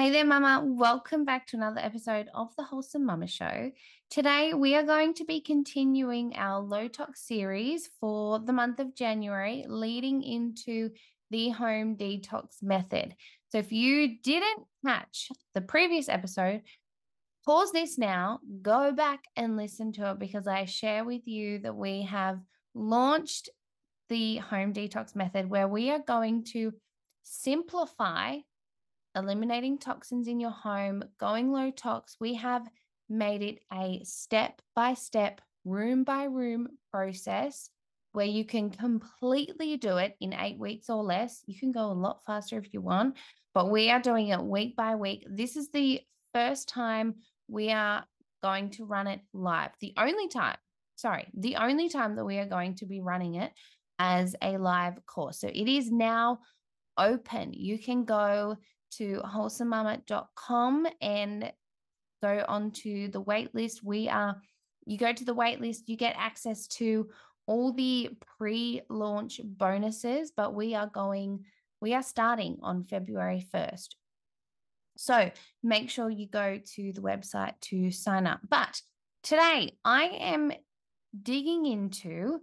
Hey there, Mama. Welcome back to another episode of the Wholesome Mama Show. Today, we are going to be continuing our low tox series for the month of January, leading into the home detox method. So, if you didn't catch the previous episode, pause this now, go back and listen to it because I share with you that we have launched the home detox method where we are going to simplify eliminating toxins in your home, going low tox, we have made it a step by step, room by room process where you can completely do it in eight weeks or less. You can go a lot faster if you want, but we are doing it week by week. This is the first time we are going to run it live. The only time, sorry, the only time that we are going to be running it as a live course. So it is now open. You can go to wholesomemama.com and go onto the waitlist. We are, you go to the waitlist, you get access to all the pre launch bonuses, but we are going, we are starting on February 1st. So make sure you go to the website to sign up. But today I am digging into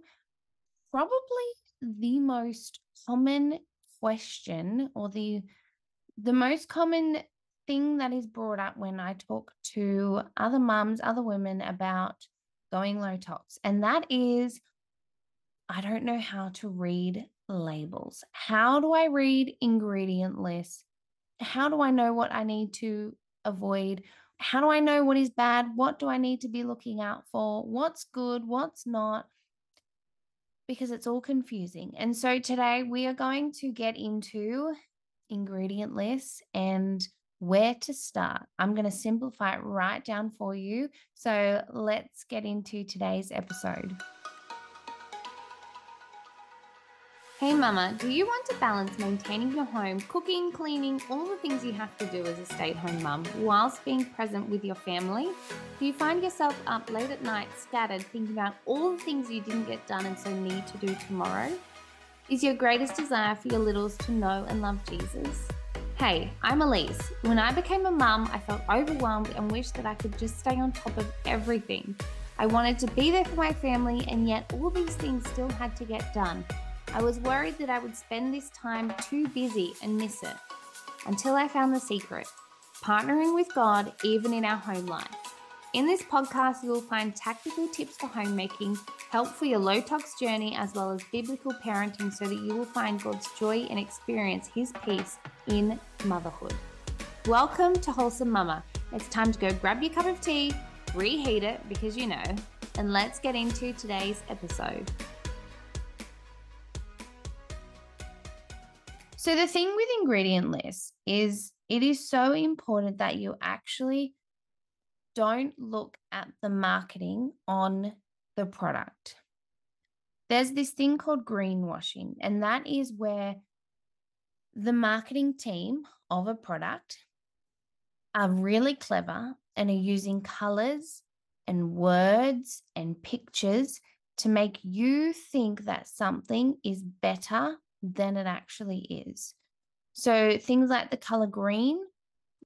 probably the most common question or the the most common thing that is brought up when I talk to other mums, other women about going low tox, and that is I don't know how to read labels. How do I read ingredient lists? How do I know what I need to avoid? How do I know what is bad? What do I need to be looking out for? What's good? What's not? Because it's all confusing. And so today we are going to get into ingredient list and where to start. I'm going to simplify it right down for you. So let's get into today's episode. Hey mama, do you want to balance maintaining your home, cooking, cleaning, all the things you have to do as a stay at home mum, whilst being present with your family? Do you find yourself up late at night, scattered, thinking about all the things you didn't get done and so need to do tomorrow? Is your greatest desire for your littles to know and love Jesus? Hey, I'm Elise. When I became a mum, I felt overwhelmed and wished that I could just stay on top of everything. I wanted to be there for my family, and yet all these things still had to get done. I was worried that I would spend this time too busy and miss it. Until I found the secret partnering with God, even in our home life. In this podcast, you will find tactical tips for homemaking, help for your low tox journey, as well as biblical parenting so that you will find God's joy and experience His peace in motherhood. Welcome to Wholesome Mama. It's time to go grab your cup of tea, reheat it because you know, and let's get into today's episode. So, the thing with ingredient lists is it is so important that you actually don't look at the marketing on the product. There's this thing called greenwashing, and that is where the marketing team of a product are really clever and are using colors and words and pictures to make you think that something is better than it actually is. So things like the color green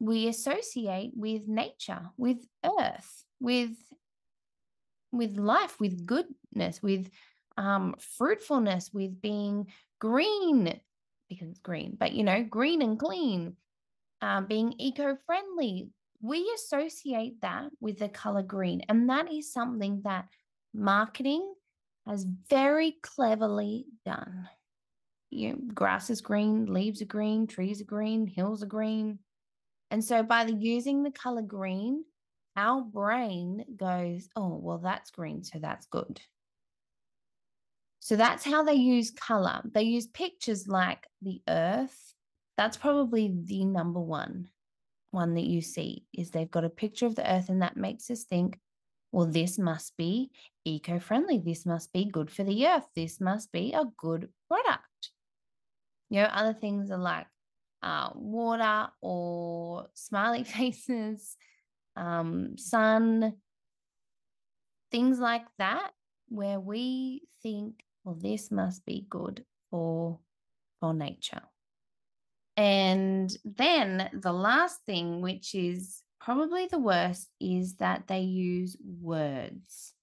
we associate with nature, with earth, with with life, with goodness, with um, fruitfulness, with being green because it's green, but you know, green and clean, um, being eco-friendly. We associate that with the color green, and that is something that marketing has very cleverly done. You know, grass is green, leaves are green, trees are green, hills are green, and so by the using the color green, our brain goes, oh, well, that's green, so that's good. So that's how they use color. They use pictures like the earth. That's probably the number one one that you see is they've got a picture of the earth and that makes us think, well, this must be eco-friendly. This must be good for the earth. This must be a good product. You know, other things are like uh, water or smiley faces, um, sun, things like that, where we think, well, this must be good for, for nature. And then the last thing, which is probably the worst, is that they use words.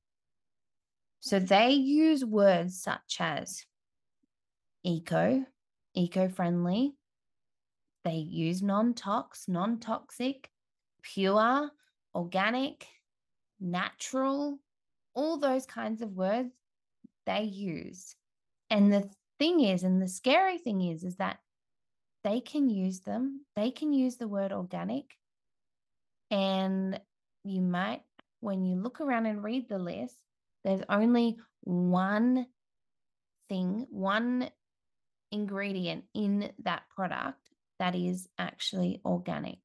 So they use words such as eco, eco friendly. They use non tox, non toxic, pure, organic, natural, all those kinds of words they use. And the thing is, and the scary thing is, is that they can use them. They can use the word organic. And you might, when you look around and read the list, there's only one thing, one ingredient in that product that is actually organic.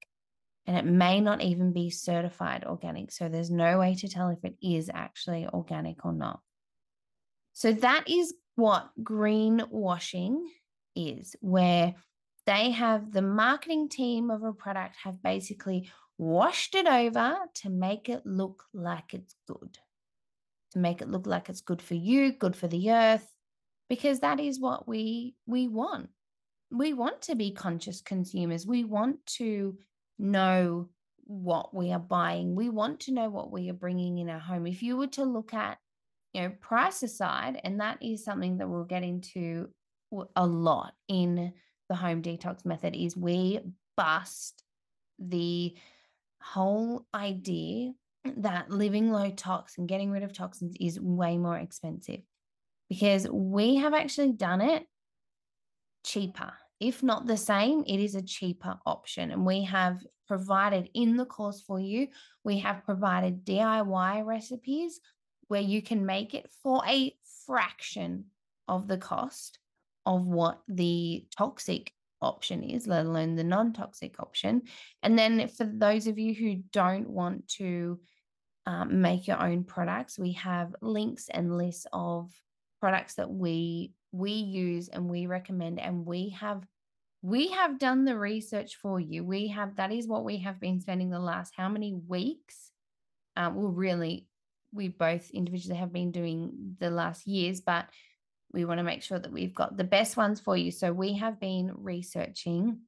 And it may not even be certified organic. So there's no way to tell if it is actually organic or not. So that is what greenwashing is, where they have the marketing team of a product have basically washed it over to make it look like it's good, to make it look like it's good for you, good for the earth, because that is what we we want. We want to be conscious consumers. We want to know what we are buying. We want to know what we are bringing in our home. If you were to look at, you know, price aside, and that is something that we'll get into a lot in the home detox method, is we bust the whole idea that living low tox and getting rid of toxins is way more expensive because we have actually done it cheaper if not the same, it is a cheaper option. And we have provided in the course for you, we have provided DIY recipes where you can make it for a fraction of the cost of what the toxic option is, let alone the non toxic option. And then for those of you who don't want to um, make your own products, we have links and lists of products that we we use and we recommend and we have we have done the research for you. We have that is what we have been spending the last how many weeks? Um, well really we both individually have been doing the last years but we want to make sure that we've got the best ones for you. So we have been researching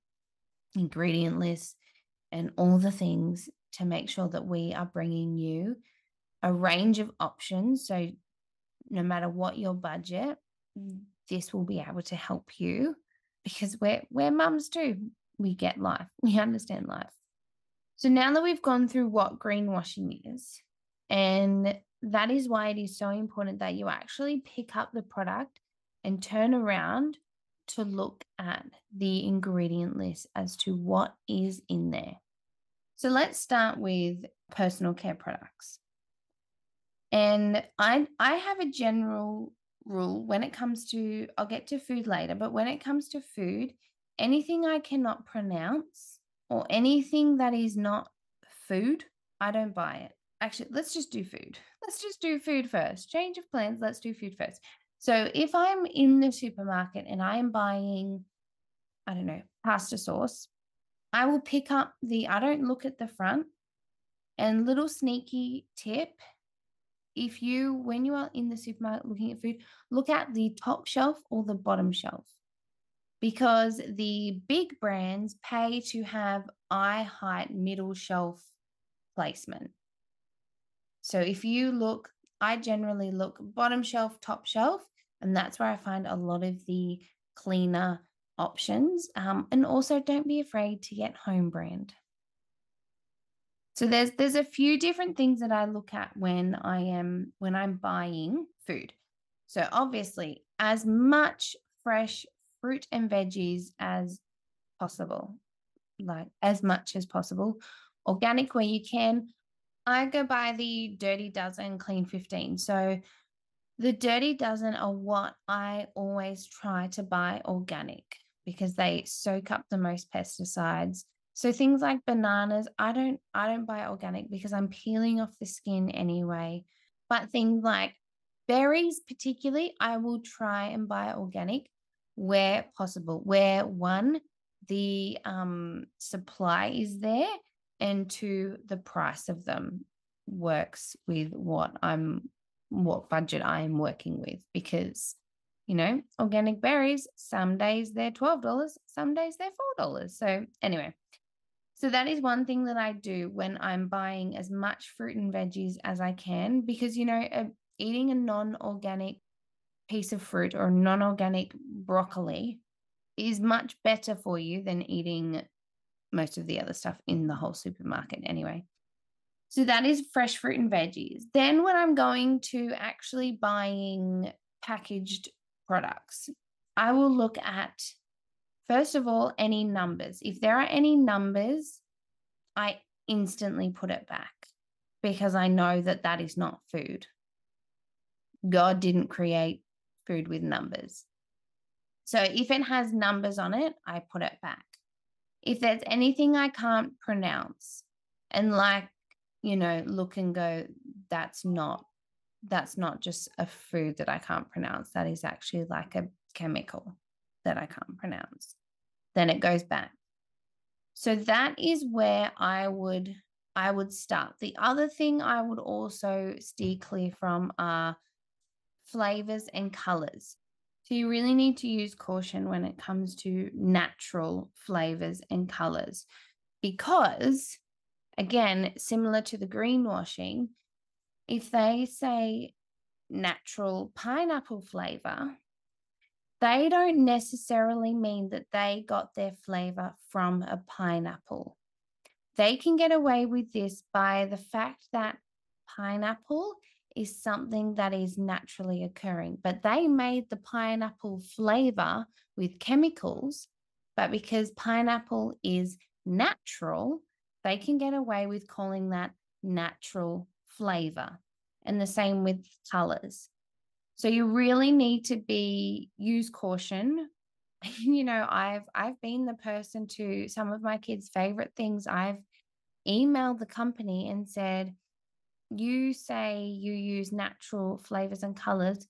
ingredient lists and all the things to make sure that we are bringing you a range of options. So no matter what your budget this will be able to help you because we're we're mums too. We get life. We understand life. So now that we've gone through what greenwashing is, and that is why it is so important that you actually pick up the product and turn around to look at the ingredient list as to what is in there. So let's start with personal care products. And I I have a general rule when it comes to, I'll get to food later, but when it comes to food, anything I cannot pronounce or anything that is not food, I don't buy it. Actually, let's just do food. Let's just do food first. Change of plans. Let's do food first. So if I'm in the supermarket and I am buying, I don't know, pasta sauce, I will pick up the, I don't look at the front. And little sneaky tip if you, when you are in the supermarket looking at food, look at the top shelf or the bottom shelf because the big brands pay to have eye height middle shelf placement. So if you look, I generally look bottom shelf, top shelf, and that's where I find a lot of the cleaner options. Um, and also, don't be afraid to get home brand. So there's there's a few different things that I look at when I am when I'm buying food. So obviously, as much fresh fruit and veggies as possible, like as much as possible, organic where you can. I go by the Dirty Dozen Clean 15. So the Dirty Dozen are what I always try to buy organic because they soak up the most pesticides so things like bananas, I don't I don't buy organic because I'm peeling off the skin anyway. But things like berries particularly, I will try and buy organic where possible. Where one the um, supply is there and two the price of them works with what I'm what budget I am working with because you know, organic berries, some days they're $12, some days they're $4. So, anyway, so that is one thing that I do when I'm buying as much fruit and veggies as I can because, you know, uh, eating a non organic piece of fruit or non organic broccoli is much better for you than eating most of the other stuff in the whole supermarket anyway. So that is fresh fruit and veggies. Then when I'm going to actually buying packaged products, I will look at, first of all, any numbers. If there are any numbers, I instantly put it back because I know that that is not food. God didn't create food with numbers. So if it has numbers on it, I put it back. If there's anything I can't pronounce and like, you know, look and go, that's not that's not just a food that I can't pronounce. That is actually like a chemical that I can't pronounce. Then it goes back. So that is where I would I would start. The other thing I would also steer clear from are flavors and colors. So you really need to use caution when it comes to natural flavors and colors because again, similar to the greenwashing, if they say natural pineapple flavor, they don't necessarily mean that they got their flavor from a pineapple. They can get away with this by the fact that pineapple is something that is naturally occurring, but they made the pineapple flavor with chemicals. But because pineapple is natural, they can get away with calling that natural flavor and the same with colors. So you really need to be use caution. you know, I've I've been the person to some of my kids' favorite things. I've emailed the company and said, you say you use natural flavors and colors.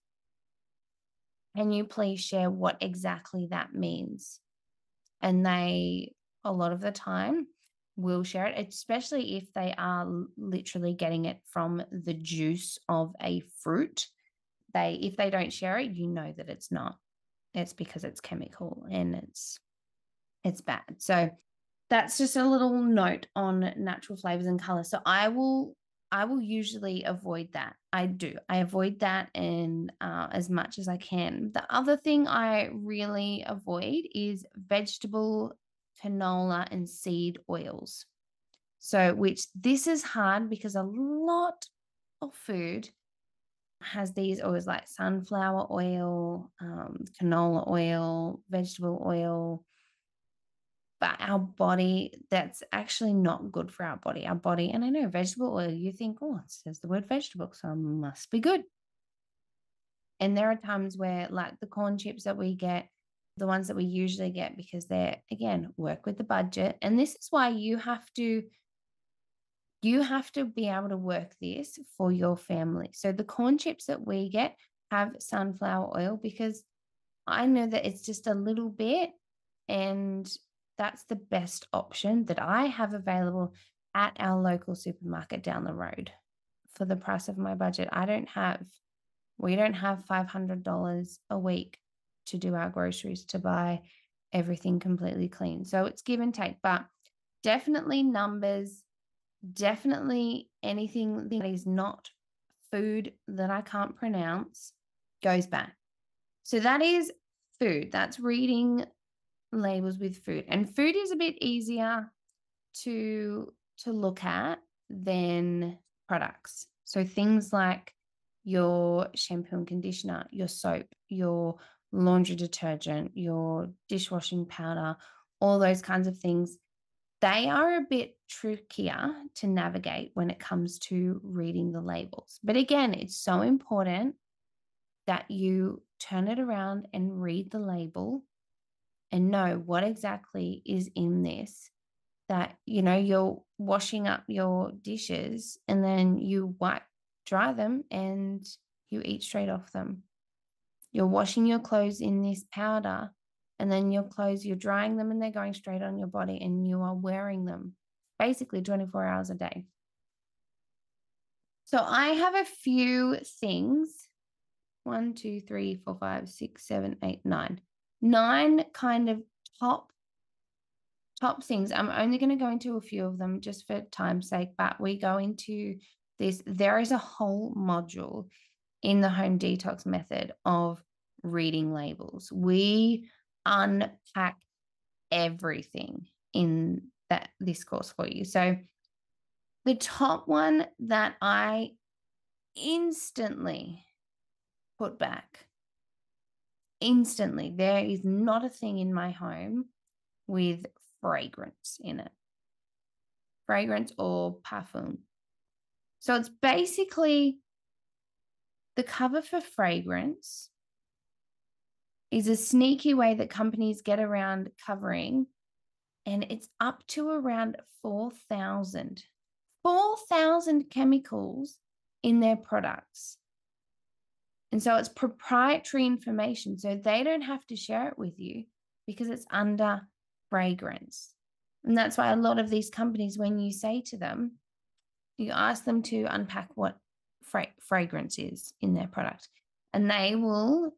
Can you please share what exactly that means? And they, a lot of the time, will share it, especially if they are literally getting it from the juice of a fruit. They, if they don't share it, you know that it's not. It's because it's chemical and it's it's bad. So that's just a little note on natural flavors and colors. So I will I will usually avoid that. I do. I avoid that and uh, as much as I can. The other thing I really avoid is vegetable canola, and seed oils. So, which this is hard because a lot of food has these oils like sunflower oil, um, canola oil, vegetable oil. But our body, that's actually not good for our body. Our body, and I know vegetable oil, you think, oh, it says the word vegetable, so it must be good. And there are times where, like the corn chips that we get, the ones that we usually get because they're again work with the budget and this is why you have to you have to be able to work this for your family so the corn chips that we get have sunflower oil because i know that it's just a little bit and that's the best option that i have available at our local supermarket down the road for the price of my budget i don't have we don't have $500 a week to do our groceries to buy everything completely clean. So it's give and take, but definitely numbers, definitely anything that is not food that I can't pronounce goes back. So that is food. That's reading labels with food. And food is a bit easier to to look at than products. So things like your shampoo and conditioner, your soap, your laundry detergent, your dishwashing powder, all those kinds of things, they are a bit trickier to navigate when it comes to reading the labels. But again, it's so important that you turn it around and read the label and know what exactly is in this that you know you're washing up your dishes and then you wipe dry them and you eat straight off them you're washing your clothes in this powder, and then your clothes, you're drying them and they're going straight on your body, and you are wearing them basically 24 hours a day. So I have a few things one, two, three, four, five, six, seven, eight, nine. Nine kind of top top things. I'm only going to go into a few of them just for time's sake, but we go into this. There is a whole module in the home detox method of reading labels. We unpack everything in that this course for you. So the top one that I instantly put back instantly there is not a thing in my home with fragrance in it fragrance or parfum so it's basically the cover for fragrance is a sneaky way that companies get around covering and it's up to around 4000 4000 chemicals in their products. And so it's proprietary information so they don't have to share it with you because it's under fragrance. And that's why a lot of these companies when you say to them you ask them to unpack what fra- fragrance is in their product and they will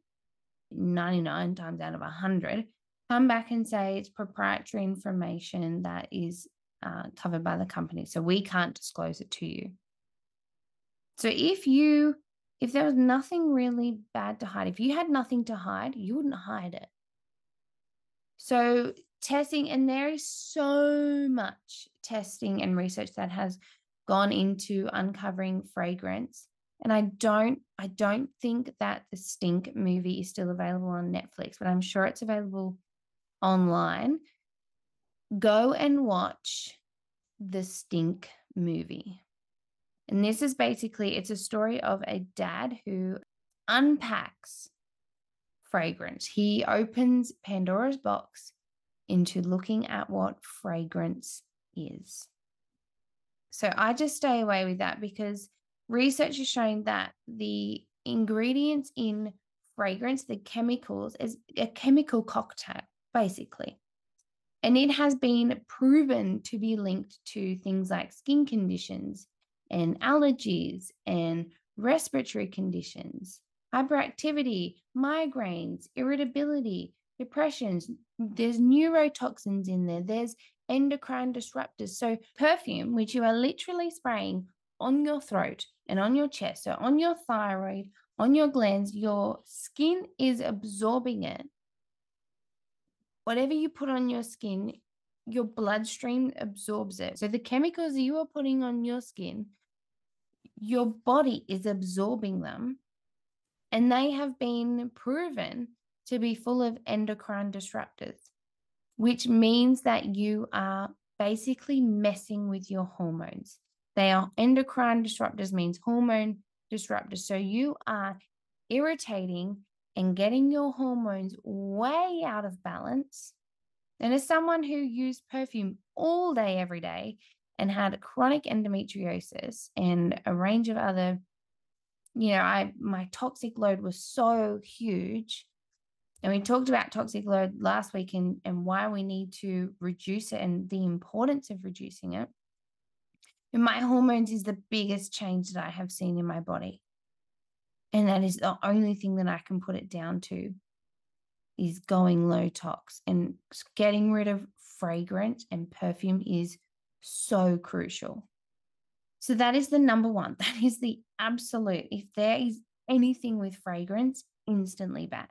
99 times out of 100 come back and say it's proprietary information that is uh, covered by the company. So we can't disclose it to you. So if you, if there was nothing really bad to hide, if you had nothing to hide, you wouldn't hide it. So testing, and there is so much testing and research that has gone into uncovering fragrance and I don't I don't think that the Stink movie is still available on Netflix, but I'm sure it's available online. Go and watch the Stink movie. And this is basically it's a story of a dad who unpacks fragrance. He opens Pandora's box into looking at what fragrance is. So I just stay away with that because research is showing that the ingredients in fragrance, the chemicals, is a chemical cocktail, basically. And it has been proven to be linked to things like skin conditions and allergies and respiratory conditions, hyperactivity, migraines, irritability, depressions. There's neurotoxins in there, there's endocrine disruptors. So, perfume, which you are literally spraying on your throat and on your chest, so on your thyroid, on your glands, your skin is absorbing it. Whatever you put on your skin, your bloodstream absorbs it. So the chemicals you are putting on your skin, your body is absorbing them. And they have been proven to be full of endocrine disruptors, which means that you are basically messing with your hormones. They are endocrine disruptors, means hormone disruptors. So you are irritating and getting your hormones way out of balance. And as someone who used perfume all day, every day, and had chronic endometriosis and a range of other, you know, I my toxic load was so huge. And we talked about toxic load last week and, and why we need to reduce it and the importance of reducing it. My hormones is the biggest change that I have seen in my body. And that is the only thing that I can put it down to is going low tox and getting rid of fragrance and perfume is so crucial. So that is the number one. That is the absolute. If there is anything with fragrance, instantly bad.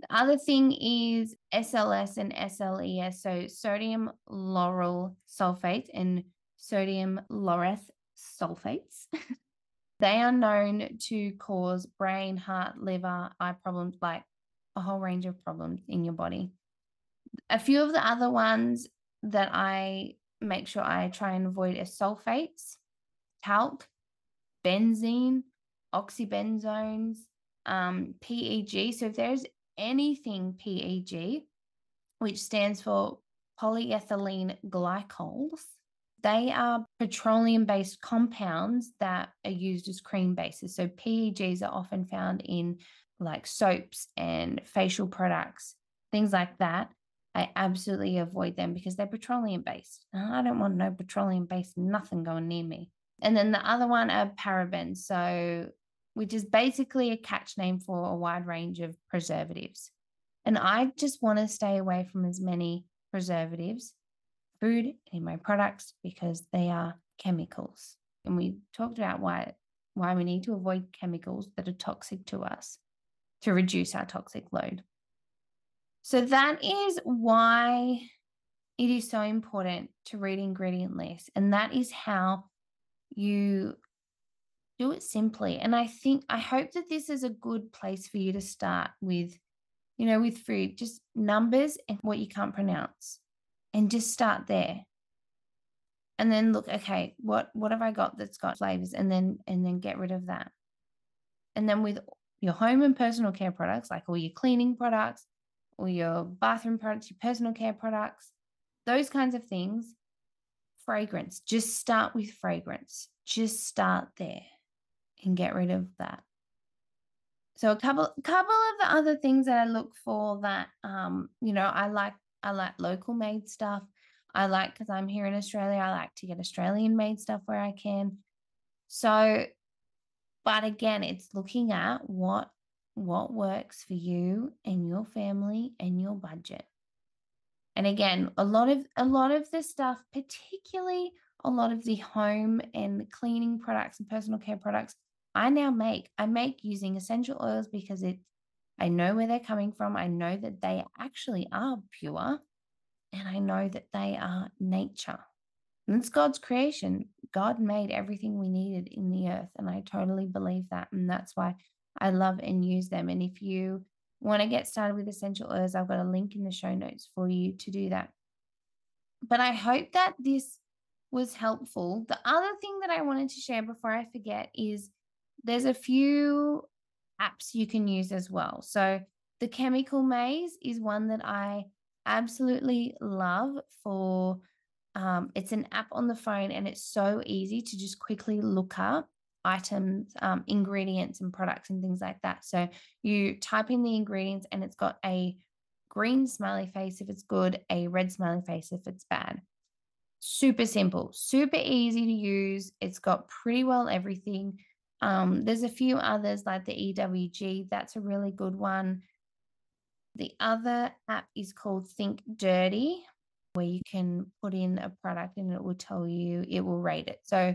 The other thing is SLS and SLES, so sodium lauryl sulfate and sodium laureth sulfates. they are known to cause brain, heart, liver, eye problems, like a whole range of problems in your body. A few of the other ones that I make sure I try and avoid are sulfates, talc, benzene, oxybenzones, um, PEG. So if there's anything PEG, which stands for polyethylene glycols, they are petroleum based compounds that are used as cream bases. So PEGs are often found in like soaps and facial products, things like that. I absolutely avoid them because they're petroleum based. I don't want no petroleum based nothing going near me. And then the other one are parabens. So which is basically a catch name for a wide range of preservatives. And I just want to stay away from as many preservatives, food in my products because they are chemicals. And we talked about why why we need to avoid chemicals that are toxic to us to reduce our toxic load. So that is why it is so important to read ingredient lists. And that is how you do it simply. And I think, I hope that this is a good place for you to start with, you know, with food, just numbers and what you can't pronounce. And just start there. And then look, okay, what what have I got that's got flavors? And then and then get rid of that. And then with your home and personal care products, like all your cleaning products, or your bathroom products, your personal care products, those kinds of things, fragrance. Just start with fragrance. Just start there and get rid of that. So a couple couple of the other things that I look for that um, you know, I like I like local made stuff. I like because I'm here in Australia, I like to get Australian made stuff where I can. So, but again, it's looking at what what works for you and your family and your budget. And again, a lot of a lot of the stuff, particularly a lot of the home and cleaning products and personal care products, I now make. I make using essential oils because it I know where they're coming from. I know that they actually are pure and I know that they are nature. And it's God's creation. God made everything we needed in the earth. And I totally believe that. And that's why I love and use them. And if you want to get started with essential oils, I've got a link in the show notes for you to do that. But I hope that this was helpful. The other thing that I wanted to share before I forget is there's a few apps you can use as well. So the chemical maze is one that I absolutely love for um, it's an app on the phone and it's so easy to just quickly look up items, um, ingredients, and products and things like that. So you type in the ingredients and it's got a green smiley face if it's good, a red smiley face if it's bad. Super simple, super easy to use. It's got pretty well everything. Um, there's a few others like the EWG, that's a really good one. The other app is called Think Dirty, where you can put in a product and it will tell you, it will rate it. So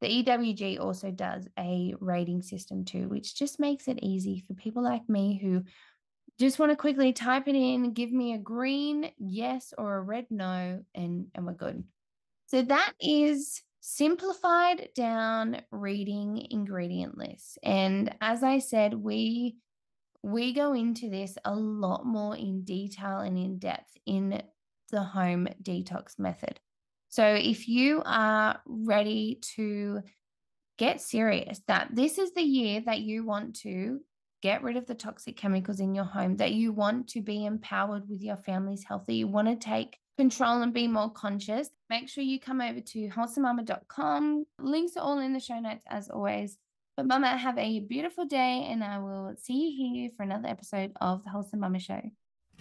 the EWG also does a rating system too, which just makes it easy for people like me who just want to quickly type it in, give me a green yes or a red no, and, and we're good. So that is simplified down reading ingredient lists. And as I said, we we go into this a lot more in detail and in depth in the home detox method. So if you are ready to get serious that this is the year that you want to get rid of the toxic chemicals in your home, that you want to be empowered with your family's health, that you want to take control and be more conscious, make sure you come over to wholesomemama.com. Links are all in the show notes as always. But Mama, have a beautiful day, and I will see you here for another episode of the Wholesome Mama Show.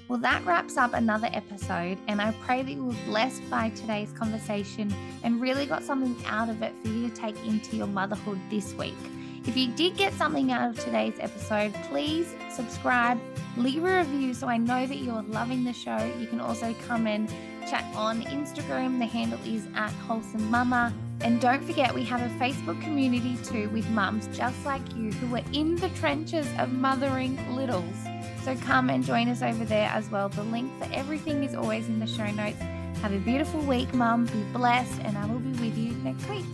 Well, that wraps up another episode, and I pray that you were blessed by today's conversation and really got something out of it for you to take into your motherhood this week. If you did get something out of today's episode, please subscribe, leave a review so I know that you're loving the show. You can also come and chat on Instagram. The handle is at Wholesome Mama. And don't forget, we have a Facebook community too with mums just like you who are in the trenches of mothering littles. So come and join us over there as well. The link for everything is always in the show notes. Have a beautiful week, mum. Be blessed, and I will be with you next week.